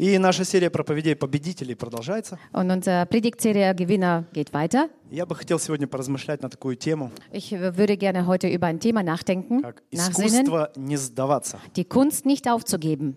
И наша серия проповедей победителей продолжается. Und unsere Predigtserie Gewinner geht weiter. Я бы хотел сегодня поразмышлять на такую тему, Ich äh, würde gerne heute über ein Thema nachdenken, как nachsinnen, искусство не сдаваться. die Kunst nicht aufzugeben.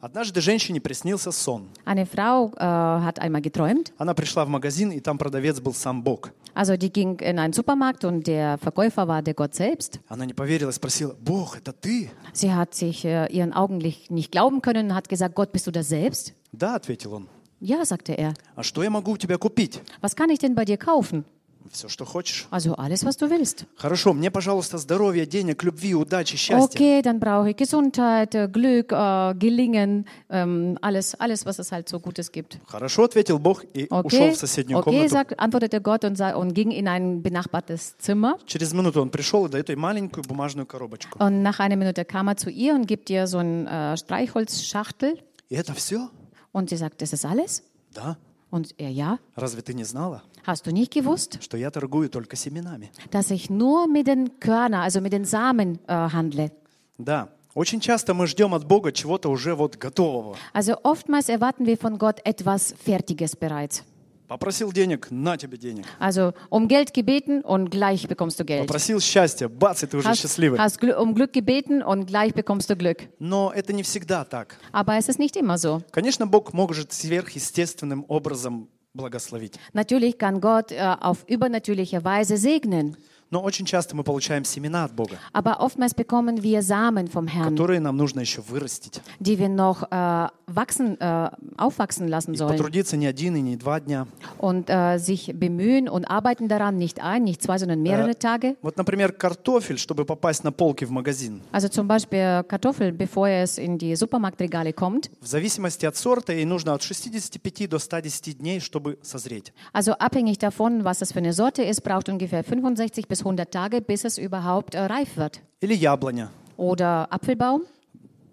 Однажды женщине приснился сон. Eine Frau äh, hat einmal geträumt, Она пришла в магазин, и там продавец был сам Бог. also die ging in einen Supermarkt und der Verkäufer war der Gott selbst. Она не поверила и спросила, Бог, это ты? Sie hat sich äh, ihren Augen nicht nicht glauben können und hat gesagt, Gott, bist du das selbst? Да, ответил он. Ja, sagte er. А что я могу у тебя купить? Was kann ich denn bei dir kaufen? Все, что хочешь. Also alles, was du willst. Хорошо, мне, пожалуйста, здоровья, денег, любви, удачи, счастья. Okay, dann brauche ich Gesundheit, äh, Glück, äh, Gelingen, ähm, alles, alles, was es halt so Gutes gibt. Хорошо, ответил Бог и ушел Okay, в соседнюю okay комнату. sagt, antwortete Gott und, sa- und ging in ein benachbartes Zimmer. Через минуту он пришел и дает ей маленькую бумажную коробочку. Und nach einer Minute kam er zu ihr und gibt ihr so ein äh, Streichholzschachtel. И это все? Und sie sagt, das ist alles? Да. Und er, ja. Разве ты не знала, Hast du nicht gewusst, что я торгую только семенами? dass ich nur mit den Körner, also mit den Samen äh, handle? Да. Очень часто мы ждем от Бога чего-то уже вот готового. Also oftmals erwarten wir von Gott etwas Fertiges bereits. Попросил денег, на тебе денег. Also um Geld gebeten und gleich bekommst du Geld. Попросил счастья, бац, и ты уже Hast, счастливый. hast um Glück gebeten und gleich bekommst du Glück. Но это не всегда так. Aber es ist nicht immer so. Конечно, Бог может сверхъестественным образом благословить. Natürlich kann Gott äh, auf übernatürliche Weise segnen. Но очень часто мы получаем семена от Бога, Aber oftmals bekommen wir Samen vom Herrn, которые нам нужно еще вырастить. die wir noch äh, wachsen, äh, aufwachsen lassen И sollen потрудиться не один и не два дня. und äh, sich bemühen und arbeiten daran, nicht ein, nicht zwei, sondern mehrere Tage. Вот, например, картофель, чтобы попасть на полки в магазин. Also zum Beispiel Kartoffel, bevor es in die Supermarktregale kommt. В зависимости от сорта ей нужно от 65 до 110 дней, чтобы созреть. Also abhängig davon, was es für eine Sorte ist, braucht ungefähr 65 bis 100 Tage, bis es überhaupt äh, reif wird. Или яблоня. Oder Apfelbaum.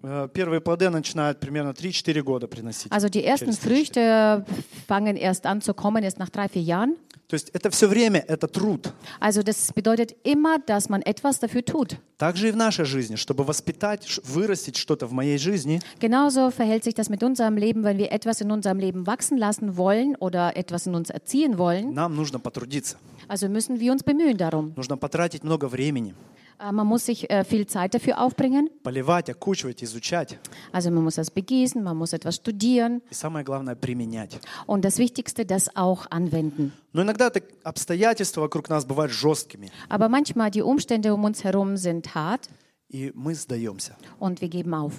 Э, Первые плоды начинают примерно 3-4 года приносить. Also die ersten 3-4. Früchte fangen erst an zu kommen, erst nach drei, vier Jahren. То есть это все время, это труд. Also das bedeutet immer, dass man etwas dafür tut. Также и в нашей жизни, чтобы воспитать, вырастить что-то в моей жизни, Genauso verhält sich das mit unserem Leben, wenn wir etwas in unserem Leben wachsen lassen wollen oder etwas in uns erziehen wollen. нам нужно потрудиться. Also müssen wir uns bemühen darum. Нужно потратить много времени, Äh, Man muss sich äh, viel Zeit dafür aufbringen. поливать, окучивать, изучать. Also man muss das begießen, man muss etwas studieren И самое главное, применять. und das Wichtigste, das auch anwenden. Но иногда так обстоятельства вокруг нас бывают жесткими, Aber manchmal die Umstände um uns herum sind hart и мы сдаемся. und wir geben auf.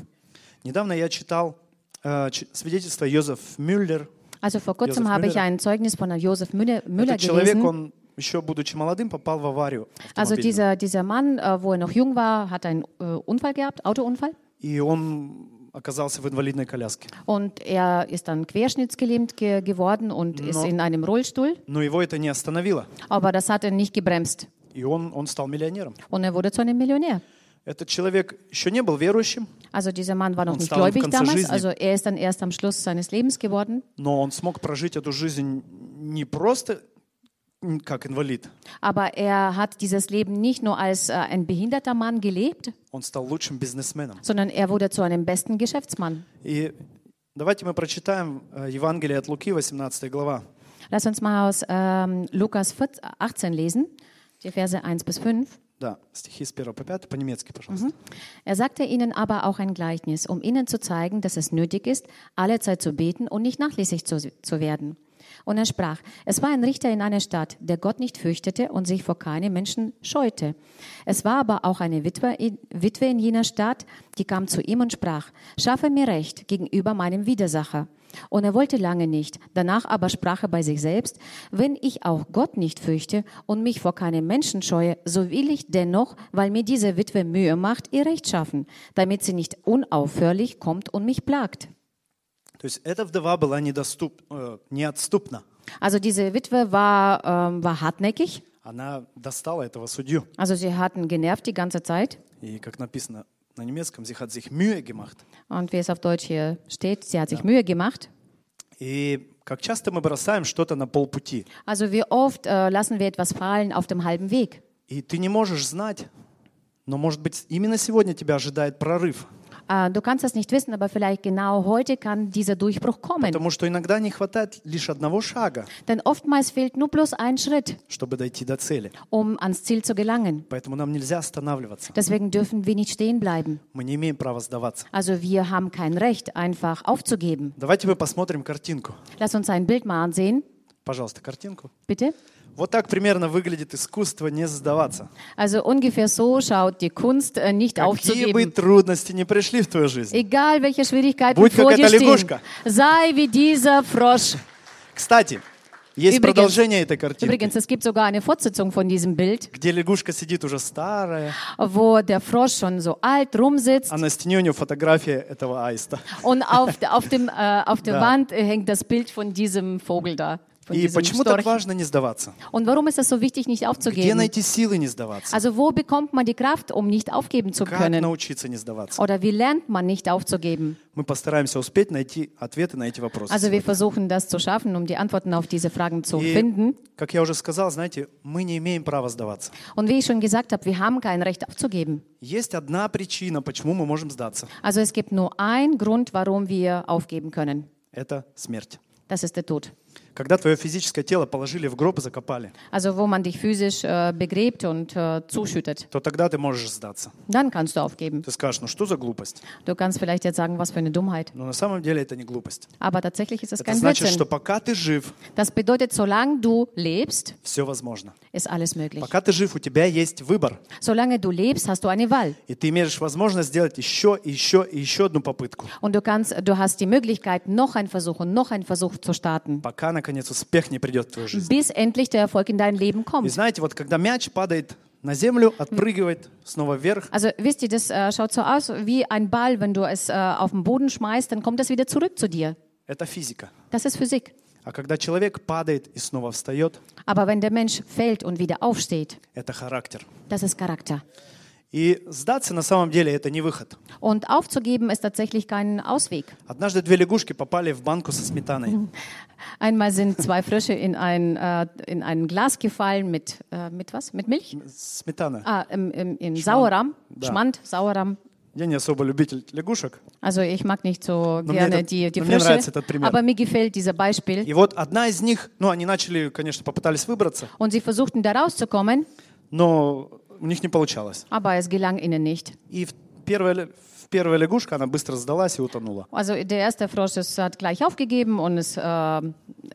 Недавно я читал э, ч- свидетельство Йозеф Мюллер. Also vor kurzem Josef habe ich Müller. ein Zeugnis von Josef Müller, Müller Этот человек, gelesen. он еще будучи молодым, попал в аварию Also dieser, dieser Mann, äh, wo er noch jung war, hat einen äh, Unfall gehabt, Autounfall. И он оказался в инвалидной коляске. Und er ist dann querschnittsgelähmt ge geworden und ist No. in einem Rollstuhl. Но его это не остановило. Aber das hat er nicht gebremst. И он, он стал миллионером. Und er wurde zu einem Millionär. Этот человек еще не был верующим, Also dieser Mann war noch Und nicht gläubig damals. жизни. Also er ist dann erst am Schluss seines Lebens geworden. но он смог прожить эту жизнь не просто Aber er hat dieses Leben nicht nur als äh, ein behinderter Mann gelebt, он стал лучшим бизнесменом. sondern er wurde zu einem besten Geschäftsmann. И давайте мы прочитаем э, Евангелие от Луки, 18 глава. Lass uns mal aus ähm, Lukas 14, 18 lesen, die Verse 1 bis 5. Да, стихи с 1 по 5, по-немецки, пожалуйста. Er sagte ihnen aber auch ein Gleichnis, um ihnen zu zeigen, dass es nötig ist, alle Zeit zu beten und nicht nachlässig zu, zu werden. Und er sprach, es war ein Richter in einer Stadt, der Gott nicht fürchtete und sich vor keinem Menschen scheute. Es war aber auch eine Witwe in, Witwe in jener Stadt, die kam zu ihm und sprach, schaffe mir Recht gegenüber meinem Widersacher. Und er wollte lange nicht. Danach aber sprach er bei sich selbst, wenn ich auch Gott nicht fürchte und mich vor keinem Menschen scheue, so will ich dennoch, weil mir diese Witwe Mühe macht, ihr Recht schaffen, damit sie nicht unaufhörlich kommt und mich plagt. То есть эта вдова была недоступ, э, неотступна. Also diese Witwe war, ähm, war hartnäckig, Она достала этого судью. also sie hatten genervt die ganze Zeit. И как написано на немецком, sie hat sich Mühe gemacht. Und wie es auf Deutsch hier steht, sie hat sich Mühe gemacht. И как часто мы бросаем что-то на полпути. Also wie oft äh, lassen wir etwas fallen auf dem halben Weg. И ты не можешь знать, но может быть именно сегодня тебя ожидает прорыв. Äh, Du kannst das nicht wissen, aber vielleicht genau heute kann dieser Durchbruch kommen. Потому что иногда не хватает лишь одного шага, Denn oftmals fehlt nur bloß ein Schritt, чтобы дойти до цели. um ans Ziel zu gelangen. Поэтому нам нельзя останавливаться. Deswegen dürfen wir nicht stehen bleiben. Мы не имеем права сдаваться. Also wir haben kein Recht, einfach aufzugeben. Давайте мы посмотрим картинку. Lass uns ein Bild mal ansehen, Пожалуйста, картинку. bitte. Вот так примерно выглядит искусство не сдаваться. Also ungefähr so schaut die Kunst, äh, nicht Какие бы aufzugeben. трудности не пришли в твою жизнь. Egal welche Schwierigkeiten Будь vor как dir эта stehen, лягушка. sei wie dieser Frosch. Кстати, есть Übrigens- продолжение этой картинки, Übrigens, es gibt sogar eine Fortsetzung von diesem Bild, где лягушка сидит уже старая, wo der Frosch schon so alt rumsitzt а на стене у нее фотография этого аиста. und auf, auf, dem, äh, auf der Ja. Wand äh, hängt das Bild von diesem Vogel da, von И diesem почему так Storch. важно не сдаваться? Und warum ist es so wichtig, nicht Где aufzugeben? найти силы не сдаваться? Also wo bekommt man die Kraft, um nicht aufgeben zu Как können? научиться не сдаваться? Oder wie lernt man nicht aufzugeben? Мы постараемся успеть найти ответы на эти вопросы. Also wir versuchen das zu schaffen, um die Antworten auf diese Fragen zu И, finden. как я уже сказал, знаете, мы не имеем права сдаваться. Und wie ich schon gesagt habe, wir haben kein Recht aufzugeben. Есть одна причина, почему мы можем сдаться. Also es gibt nur einen Grund, warum wir aufgeben können. Это смерть. Das ist der Tod. Когда твое физическое тело положили в гроб и закопали, Also wo man dich physisch äh, begräbt und äh, zuschüttet. то тогда ты можешь сдаться. Dann kannst du aufgeben. Ты скажешь, ну что за глупость? Du kannst vielleicht jetzt sagen, was für eine Dummheit. Но на самом деле это не глупость. Aber tatsächlich ist es Это kein значит, что Blödsinn. пока ты жив, Das bedeutet, solange du lebst, все возможно. ist alles möglich. Пока ты жив, у тебя есть выбор. Solange du lebst, hast du eine Wahl. И ты имеешь возможность сделать еще, и еще и еще одну попытку. Und du kannst, du hast die Möglichkeit, noch einen Versuch und noch einen Versuch zu starten, Пока, наконец, успех не придет в твою жизнь. bis endlich der Erfolg in dein Leben И kommt. знаете, вот когда мяч падает на землю, отпрыгивает снова вверх, Also wisst ihr, das äh, schaut so aus wie ein Ball, wenn du es äh, auf den Boden schmeißt, dann kommt es wieder zurück zu dir. это физика. Das ist Physik. А когда человек падает и снова встает, Aber wenn der Mensch fällt und wieder aufsteht, это характер. das ist Charakter. И сдаться на самом деле это не выход. Und aufzugeben ist tatsächlich kein Ausweg. Однажды две лягушки попали в банку со сметаной. Einmal sind zwei Frösche in ein, äh, in ein Glas gefallen mit, äh, mit was? Mit Milch? Сметана. Ah, im, im, in Sauerrahm. Da. Schmand, Sauerrahm. Я не особо любитель лягушек. Also ich mag nicht so mir gerne этот- die, die но Frösche, нравится этот пример. aber mir gefällt dieser Beispiel. И вот одна из них, ну, они начали, конечно, попытались выбраться, Und sie versuchten da rauszukommen, но у них не получалось. aber es gelang ihnen nicht. И в первая, ля- в первая лягушка, она быстро сдалась и утонула. Also der erste Frosch ist, hat gleich aufgegeben und ist äh,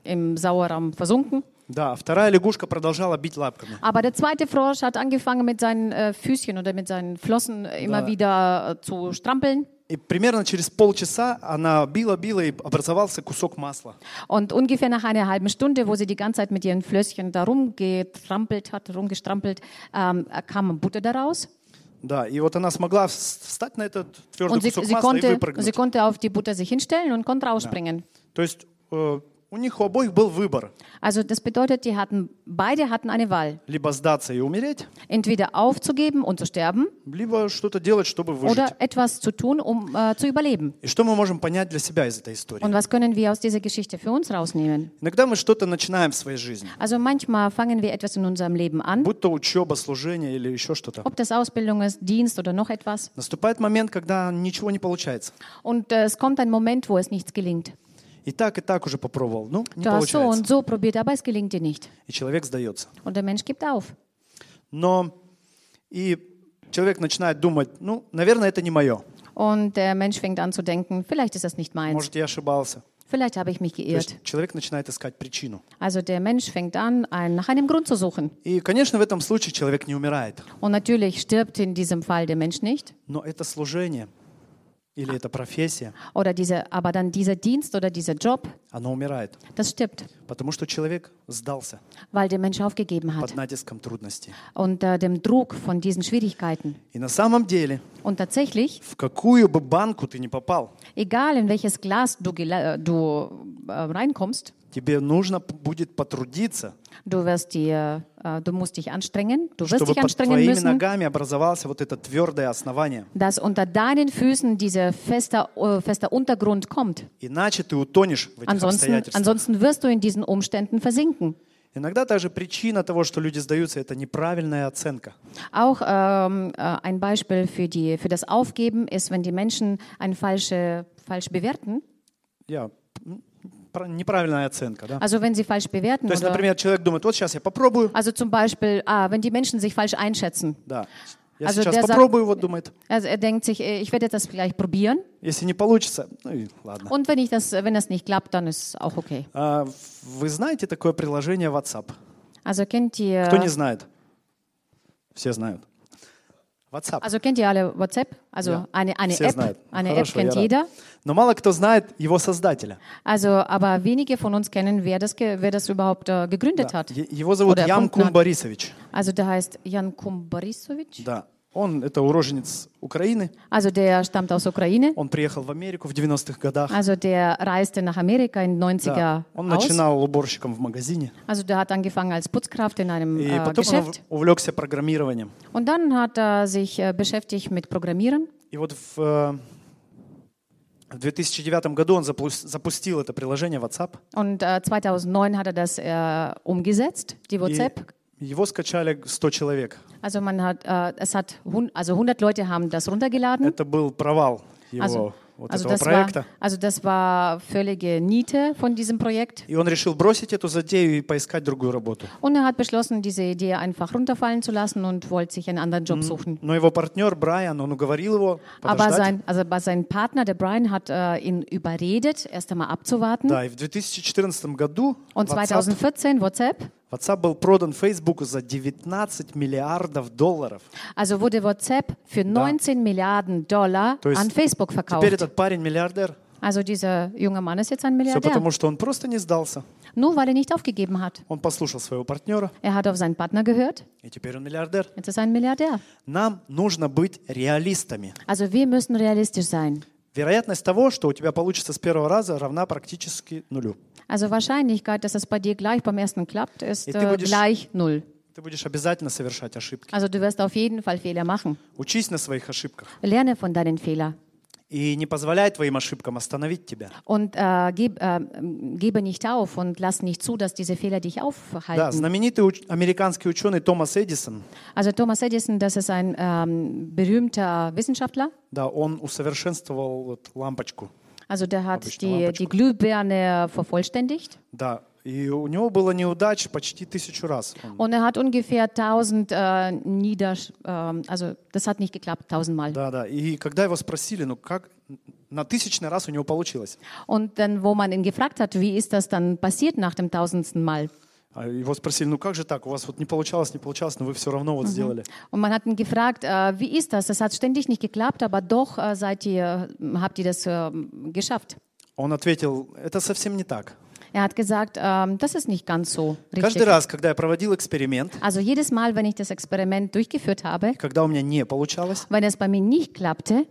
im Sauerraum versunken. Да, а вторая лягушка продолжала бить лапками. Aber der zweite Frosch hat angefangen mit seinen äh, Füßchen oder mit seinen Flossen immer Da. wieder äh, zu strampeln. И примерно через полчаса она била-била, и образовался кусок масла. Und ungefähr nach einer halben Stunde, wo sie die ganze Zeit mit ihren Flösschen da rumgetrampelt hat, rumgestrampelt, ähm, kam Butter daraus. Да, и вот она смогла вс- встать на этот твердый Und sie, кусок sie, масла и konnte, выпрыгнуть. sie konnte auf die Butter sich hinstellen und konnte rausspringen. То есть э, у них у обоих был выбор. Also das bedeutet, die hatten, beide hatten eine Wahl. Либо сдаться и умереть, Entweder aufzugeben und zu sterben либо что-то делать, чтобы выжить. oder etwas zu tun, um äh, zu überleben. И что мы можем понять для себя из этой истории? Und was können wir aus dieser Geschichte für uns rausnehmen? Иногда мы что-то начинаем в своей жизни. Also manchmal fangen wir etwas in unserem Leben an, Будь то учеба, служение или еще что-то. ob das Ausbildung ist, Dienst oder noch etwas. Наступает момент, когда ничего не получается. Und äh, es kommt ein Moment, wo es nichts gelingt. И так, и так уже попробовал. Ну, не Du hast so получается. und so probiert, aber es gelingt dir nicht. И человек сдается. Und der Mensch gibt auf. Но и человек начинает думать, ну, наверное, это не мое. Und der Mensch fängt an zu denken, vielleicht ist das nicht meins. Может, я ошибался. Vielleicht habe ich mich geirrt. человек начинает искать причину. Also der Mensch fängt an, ein, nach einem Grund zu suchen. И, конечно, в этом случае человек не умирает. Und natürlich stirbt in diesem Fall der Mensch nicht. Но это служение или это профессия, Oder diese, aber dann dieser Dienst oder dieser Job, оно умирает. das stirbt, Потому что человек сдался weil der Mensch aufgegeben hat. под натиском трудностей. Äh, dem Druck von diesen Schwierigkeiten. И на самом деле, Und tatsächlich, в какую бы банку ты ни попал, egal in welches Glas du, äh, du äh, reinkommst, тебе нужно будет потрудиться, du wirst dir, äh, du musst dich anstrengen, du wirst чтобы dich под anstrengen твоими müssen, ногами образовалось вот это твердое основание. dass unter deinen Füßen dieser fester, äh, fester Untergrund kommt. Иначе ты утонешь в этих Ansonsten, обстоятельствах. ansonsten wirst du in diesen Umständen versinken. Иногда также причина того, что люди сдаются, это неправильная оценка. Auch ähm, äh, ein Beispiel für, die, für das Aufgeben ist, wenn die Menschen ein falsche, falsch bewerten. Про- неправильная оценка, да? Also wenn sie falsch bewerten. То есть, например, человек думает, вот сейчас я попробую, also zum Beispiel, ah, wenn die Menschen sich falsch einschätzen. да, я Also сейчас der sagt- попробую, вот думает, Also er denkt sich, äh, ich werde das vielleicht probieren. если не получится, ну и ладно. Und wenn, ich das, wenn das nicht klappt, dann ist auch okay. А, вы знаете такое приложение WhatsApp? Also kennt ihr, Кто не знает? Все знают. WhatsApp. also kennt ihr alle WhatsApp? Also Ja, eine, eine все App. знают. Eine Хорошо, App kennt я рад. Но мало кто знает его создателя. Also, aber wenige von uns kennen, wer das, wer das überhaupt äh, gegründet Да. hat. Его зовут Oder Ян Кум. Борисович. Also der heißt Jan Kumbarisovich. Да. Он это уроженец Украины. Also der stammt aus Ukraine. Он приехал в Америку в 90-х годах. Also der reiste nach Amerika in den 90er Да. Он aus. начинал уборщиком в магазине. Also der hat angefangen als Putzkraft in einem И äh, потом он Geschäft. увлекся программированием. Und dann hat er sich äh, beschäftigt mit Programmieren. И вот в, э, в 2009 году он запус- запустил это приложение WhatsApp. Und äh, 2009 hat er das äh, umgesetzt, die И WhatsApp. его скачали 100 человек. Also man hat, äh, es hat, also 100 Leute haben das runtergeladen. Это был провал его Also, вот also, этого das war, проекта. also das war völlige Niete von diesem Projekt. И он решил бросить эту затею и поискать другую работу. Und er hat beschlossen, diese Idee einfach runterfallen zu lassen und wollte sich einen anderen Job suchen. Но его партнер Брайан, он уговорил его Aber подождать. sein, also aber sein Partner, der Brian, hat äh, ihn überredet, erst einmal abzuwarten. Да, и в 2014 году Und WhatsApp, 2014 WhatsApp, WhatsApp был продан Фейсбуку за 19 миллиардов долларов. also wurde WhatsApp für 19 Milliarden Dollar То есть an Facebook Теперь verkauft. этот парень миллиардер. Also dieser junge Mann ist jetzt ein Все Milliardär. потому, что он просто не сдался. Nur weil er nicht aufgegeben hat. Он послушал своего партнера, Er hat auf seinen Partner gehört, и теперь он миллиардер. jetzt ist er ein Milliardär. Нам нужно быть реалистами. Also wir müssen realistisch sein. Вероятность того, что у тебя получится с первого раза, равна практически нулю. Also Wahrscheinlichkeit, dass es bei dir gleich beim ersten klappt, ist äh, gleich null. Ты будешь обязательно совершать ошибки. Also du wirst auf jeden Fall Fehler machen. Учись на своих ошибках. Lerne von deinen Fehlern. И не позволяй твоим ошибкам остановить тебя. Und äh, geb, äh, gebe nicht auf und lass nicht zu, dass diese Fehler dich Да, aufhalten. знаменитый уч- американский ученый Томас Эдисон, Also Thomas Edison, das ist ein ähm, berühmter Wissenschaftler. да, он усовершенствовал вот лампочку. Also der hat Обычно die, лампочку. die Glühbirne vervollständigt. Да, и у него было неудач почти тысячу раз. Он- Und er hat ungefähr 1000 äh, Niedersch... ähm, also das hat nicht geklappt, tausendmal. Да, да. И когда его спросили, ну как на тысячный раз у него получилось, Und dann, wo man ihn gefragt hat, wie ist das dann passiert nach dem tausendsten Mal? А его спросили, ну как же так, у вас вот не получалось, не получалось, но вы все равно вот сделали. Und man hat ihn gefragt, äh, wie ist das? Das hat ständig nicht geklappt, aber doch äh, seid ihr, habt ihr das äh, geschafft. Он ответил, это совсем не так. Er hat gesagt, ähm, das ist nicht ganz so Каждый richtig. раз, когда я проводил эксперимент, Also jedes Mal, wenn ich das Experiment durchgeführt habe, когда у меня не получалось wenn es bei mir nicht klappte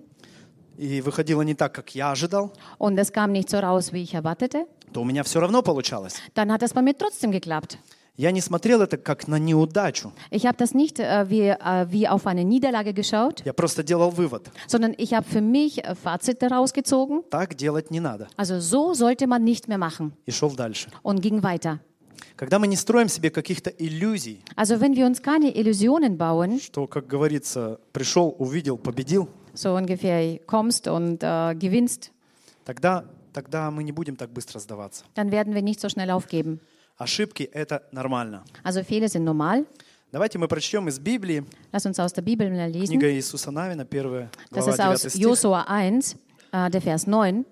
и выходило не так, как я ожидал, und es kam nicht so raus, wie ich erwartete, то у меня все равно получалось. dann hat es bei mir trotzdem geklappt. Я не смотрел это как на неудачу. Ich habe das nicht äh, wie, äh, wie auf eine Niederlage geschaut, Я просто делал вывод. sondern ich habe für mich äh, Fazit daraus gezogen. Так делать не надо. Also so sollte man nicht mehr machen И шел дальше. und ging weiter. Когда мы не строим себе каких-то иллюзий, Also wenn wir uns keine Illusionen bauen, что, как говорится, пришел, увидел, победил, so ungefähr kommst und äh, gewinnst, тогда, тогда мы не будем так быстро сдаваться. dann werden wir nicht so schnell aufgeben. Ошибки — это нормально. Also Fehler sind normal. Давайте мы прочтем из Библии, Lass uns aus der Bibel lesen. книга Иисуса Навина, 1 Das глава, ist 9 aus. Josua 1, äh, der Vers 9.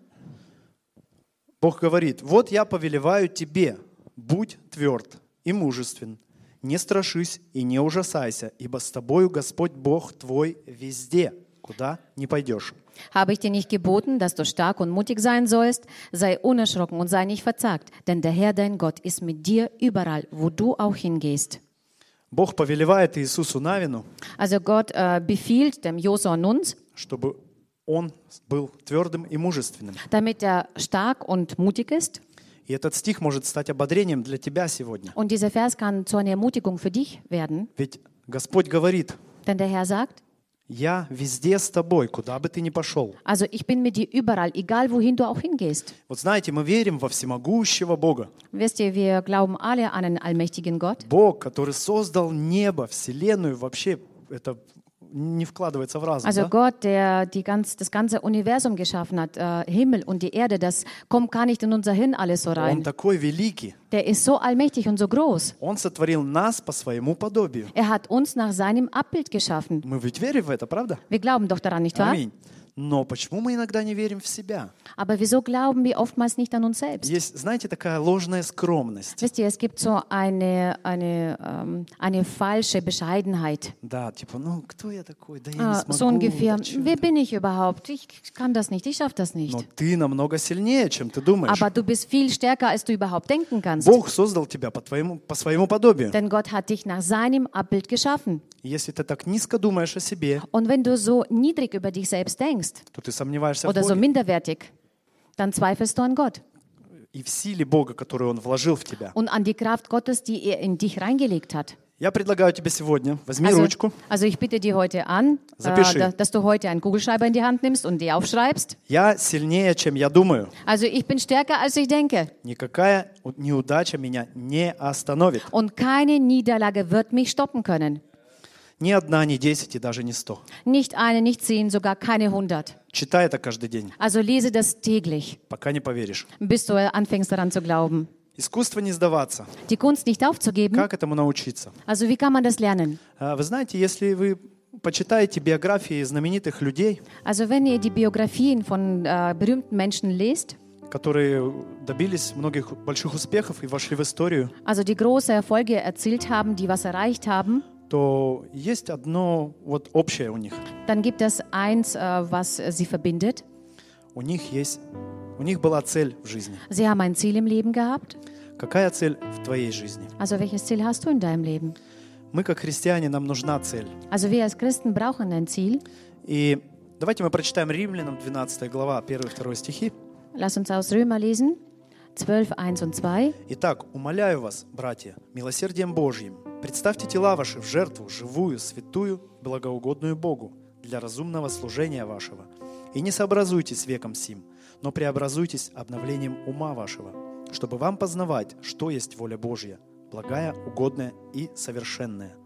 Бог говорит, «Вот я повелеваю тебе, будь тверд и мужествен, не страшись и не ужасайся, ибо с тобою Господь Бог твой везде, куда не пойдешь». Habe ich dir nicht geboten, dass du stark und mutig sein sollst? Sei unerschrocken und sei nicht verzagt, denn der Herr dein Gott ist mit dir überall, wo du auch hingehst. Бог повелевает Иисусу Навину, Also Gott äh, befiehlt dem Josua Nuns, чтобы он был твердым и мужественным. damit er stark und mutig ist. И этот стих может стать ободрением для тебя сегодня. Und dieser Vers kann zu einer Ermutigung für dich werden, Ведь Господь говорит, denn der Herr sagt, Я везде с тобой, куда бы ты ни пошел. Also ich bin mit dir überall, egal wohin du auch hingehst. Вот знаете, мы верим во всемогущего Бога. Wisst ihr, wir glauben alle an einen allmächtigen Gott. Бог, который создал небо, вселенную, вообще это не вкладывается в разум. Also да? Gott, der die ganz, das ganze Universum geschaffen hat, äh, Himmel und die Erde, das kommt gar nicht in unser Hirn alles so Он rein. такой великий. Der ist so allmächtig und so groß. Он сотворил нас по своему подобию. Er hat uns nach seinem Abbild geschaffen. Мы ведь верим в это, правда? Wir glauben doch daran, nicht wahr? Аминь. Но почему мы иногда не верим в себя? Aber wieso glauben wir oftmals nicht an uns selbst? Есть, знаете, такая ложная скромность. Wisst ihr, es gibt so eine, eine, ähm, eine falsche Bescheidenheit. Да, типа, ну кто я такой? Да я не Ah, смогу. so ungefähr, да чё wer это?» bin ich überhaupt? Ich kann das nicht, ich schaffe das nicht. Но ты намного сильнее, чем ты думаешь. Aber du bist viel stärker, als du überhaupt denken kannst. Бог создал тебя по, твоему, по своему подобию. Denn Gott hat dich nach seinem Abbild geschaffen. И Если ты так низко думаешь о себе, Und wenn du so niedrig über dich selbst denkst то ты сомневаешься в oder so Боге minderwertig, dann zweifelst du an Gott и в силе Бога, которую Он вложил в тебя. und an die Kraft Gottes, die er in dich reingelegt hat. Я предлагаю тебе сегодня, возьми Also, ручку. also ich bitte dir heute an, äh, Запиши. da- dass du heute einen Kugelschreiber in die Hand nimmst und die aufschreibst. Я сильнее, чем я думаю. Also ich bin stärker, als ich denke. Никакая у- неудача меня не остановит. Und keine Niederlage wird mich stoppen können. Ни одна, ни десять и даже не сто. Nicht eine, nicht zehn, sogar keine hundert. Читай это каждый день, Also lese das täglich, пока не поверишь. bis du anfängst daran zu glauben. Искусство не сдаваться. Die Kunst nicht aufzugeben. Как этому научиться? Also wie kann man das lernen? А, Вы знаете, если вы почитаете биографии знаменитых людей, Also wenn ihr die Biografien von äh, berühmten Menschen lest, которые добились многих больших успехов и вошли в историю, also die große Erfolge erzielt haben, die was erreicht haben, то есть одно вот общее у них. dann gibt es eins, äh, was sie verbindet. У них есть, у них была цель в жизни. Sie haben ein Ziel im Leben gehabt. Какая цель в твоей жизни? Also welches Ziel hast du in deinem Leben? Мы, как христиане, нам нужна цель. Also wir als Christen brauchen ein Ziel. И давайте мы прочитаем Римлянам 12 глава, 1-2 стихи. Lass uns aus Römer lesen, 12, 1 und 2. Итак, умоляю вас, братья, милосердием Божьим, представьте тела ваши в жертву, живую, святую, благоугодную Богу, для разумного служения вашего. И не сообразуйтесь веком сим, но преобразуйтесь обновлением ума вашего, чтобы вам познавать, что есть воля Божья, благая, угодная и совершенная.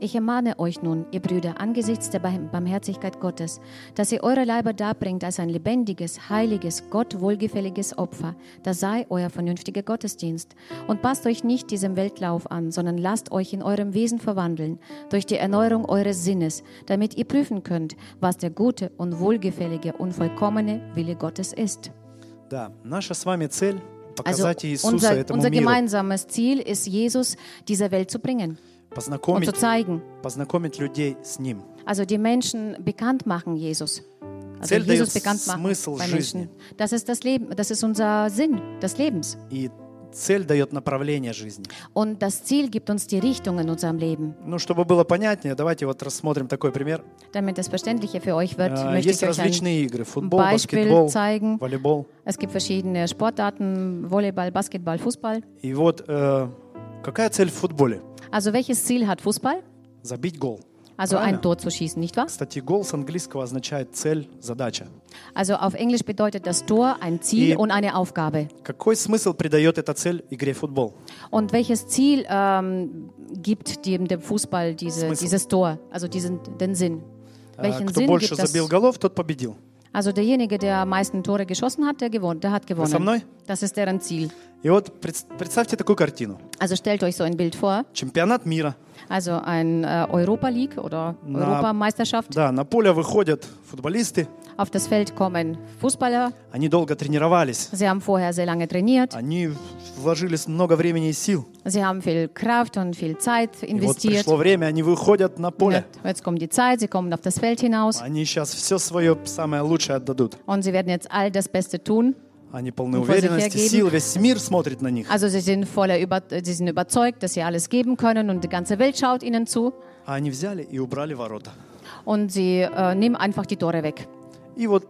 Ich ermahne euch nun, ihr Brüder, angesichts der Barm- Barmherzigkeit Gottes, dass ihr eure Leiber darbringt als ein lebendiges, heiliges, Gott wohlgefälliges Opfer. Das sei euer vernünftiger Gottesdienst. Und passt euch nicht diesem Weltlauf an, sondern lasst euch in eurem Wesen verwandeln, durch die Erneuerung eures Sinnes, damit ihr prüfen könnt, was der gute und wohlgefällige und vollkommene Wille Gottes ist. Да, наша с вами цель – Also показать Иисуса unser, этому unser миру, gemeinsames Ziel ist, Jesus dieser Welt zu bringen und познакомить, zu zeigen. познакомить людей с Ним. Also die Menschen bekannt machen, Jesus. Also Цель Jesus дает bekannt machen смысл bei жизни. Menschen. Das ist das Leben, das ist unser Sinn des Lebens. И цель дает направление жизни. Und das Ziel gibt uns die Richtung in unserem Leben. Ну, чтобы было понятнее, давайте вот рассмотрим такой пример. Damit es verständlicher für euch wird, Äh, möchte Есть ich euch ein различные игры. Футбол, Beispiel баскетбол, zeigen. волейбол. Es gibt verschiedene Sportarten, Volleyball, Basketball, Fußball. И вот э, какая цель в футболе? Also welches Ziel hat Fußball? Забить гол. Also Правильно. ein Tor zu schießen, nicht wahr? Кстати, гол с английского означает цель, задача. Also auf Englisch bedeutet das Tor ein Ziel Die- und eine Aufgabe. Какой смысл придает эта цель игре в футбол? Und welches Ziel ähm, gibt dem, dem Fußball diese, Смысл. dieses Tor, also diesen, den Sinn? Э, Welchen Кто Sinn больше gibt das? забил голов, тот победил. Also derjenige, der am meisten Tore geschossen hat, der, gewonnen, der hat Вы со gewonnen. мной? Das ist deren Ziel. И вот пред- представьте такую картину. Also stellt euch so ein Bild vor, Чемпионат мира. also ein äh, Europa League oder Na. Europameisterschaft. Да, на поле выходят футболисты. Auf das Feld kommen Fußballer. Они долго тренировались. Sie haben vorher sehr lange trainiert. Они вложили много времени и сил. Sie haben viel Kraft und viel Zeit И вот investiert. пришло время, они выходят на поле. Jetzt, jetzt kommt die Zeit, sie kommen auf das Feld hinaus Они сейчас все свое самое лучшее отдадут. und sie werden jetzt all das Beste tun. Они полны Ну, после уверенности, hergeben. сил, весь мир смотрит на них. Also sie sind voller über, sie sind überzeugt, dass sie alles geben können und die ganze Welt schaut ihnen zu. А они взяли и убрали ворота. Und sie äh, nehmen einfach die Tore weg. И вот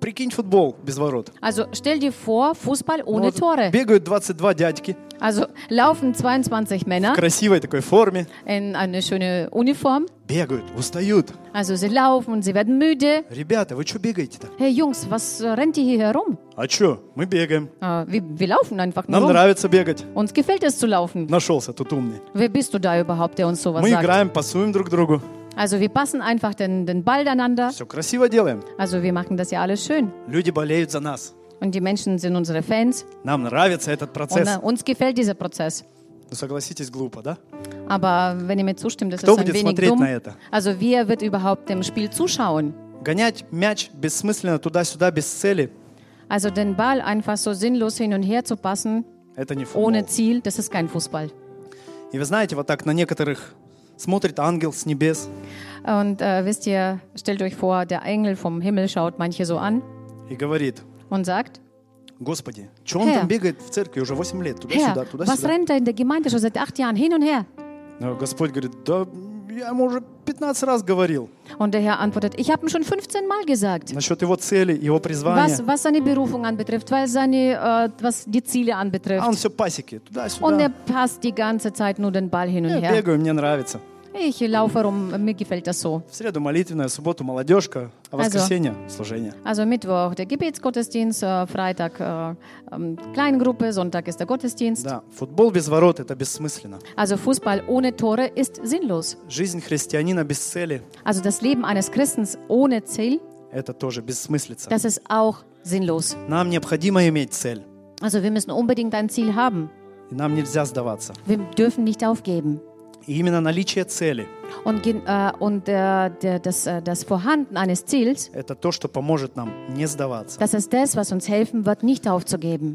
прикинь футбол без ворот. Also stell dir vor, Fußball Ну ohne вот Tore. бегают 22 дядьки, Also laufen 22 в Männer красивой такой форме, in eine schöne Uniform. бегают, устают. Also sie laufen, sie werden müde. Ребята, вы что бегаете-то? Hey Jungs, was äh, rennt ihr hier herum? А что? Мы бегаем. Äh, wir, wir laufen einfach nur Нам rum. нравится бегать. Uns gefällt es zu laufen. Нашелся тут умный. Wer bist du da überhaupt, der uns sowas Мы sagt? играем, пасуем друг другу. Also wir passen einfach den, den Ball einander. Все красиво делаем. Also wir machen das ja alles schön. Люди болеют за нас. Und die Menschen sind unsere Fans. Нам nравится этот Und процесс. äh, uns gefällt dieser Prozess. Ну, согласитесь, глупо, да? Aber wenn ihr mir zustimmt, das Кто ist ein будет wenig смотреть dumm. на это? Also wer wird überhaupt dem Spiel zuschauen? Гонять мяч бессмысленно туда-сюда, без цели Also den Ball einfach so sinnlos hin und her zu passen, – это не футбол. ohne Ziel, das ist kein Fußball. И вы знаете, вот так на некоторых смотрит ангел с небес Und äh, wisst ihr, stellt euch vor, der Engel vom Himmel schaut manche so an и говорит, und sagt, Господи, что он Herr. там бегает в церкви уже 8 лет, Herr, туда-сюда, was туда-сюда. rennt er in der Gemeinde schon seit acht Jahren hin und her? Но Господь говорит, да я ему уже 15 раз говорил Und der Herr antwortet, ich habe ihm schon 15 Mal gesagt. насчет его цели, его призвания. Was, was seine Berufung anbetrifft, weil seine, äh, was die Ziele А он anbetrifft. все пасеки, Und туда-сюда. er passt die ganze Zeit nur den Ball hin und Я her. бегаю, мне нравится. Ich laufe rum, mir gefällt das so. В среду молитвенная, в субботу молодежка, а в Also. воскресенье служение. Also Mittwoch der Gebetsgottesdienst, äh, Freitag äh, ähm, Kleingruppe, Sonntag ist der Gottesdienst. Да, футбол без ворот – это бессмысленно. Also Fußball ohne Tore ist sinnlos. Жизнь христианина без цели Also das Leben eines Christens ohne Ziel, – это тоже бессмыслица. das ist auch sinnlos. Нам необходимо иметь цель, Also wir müssen unbedingt ein Ziel haben. и нам нельзя сдаваться. Wir dürfen nicht aufgeben. И именно наличие цели Und, gen- äh, und äh, der, das, äh, das Vorhanden eines Ziels, – это то, что поможет нам не сдаваться. das ist das, was uns helfen wird, nicht aufzugeben.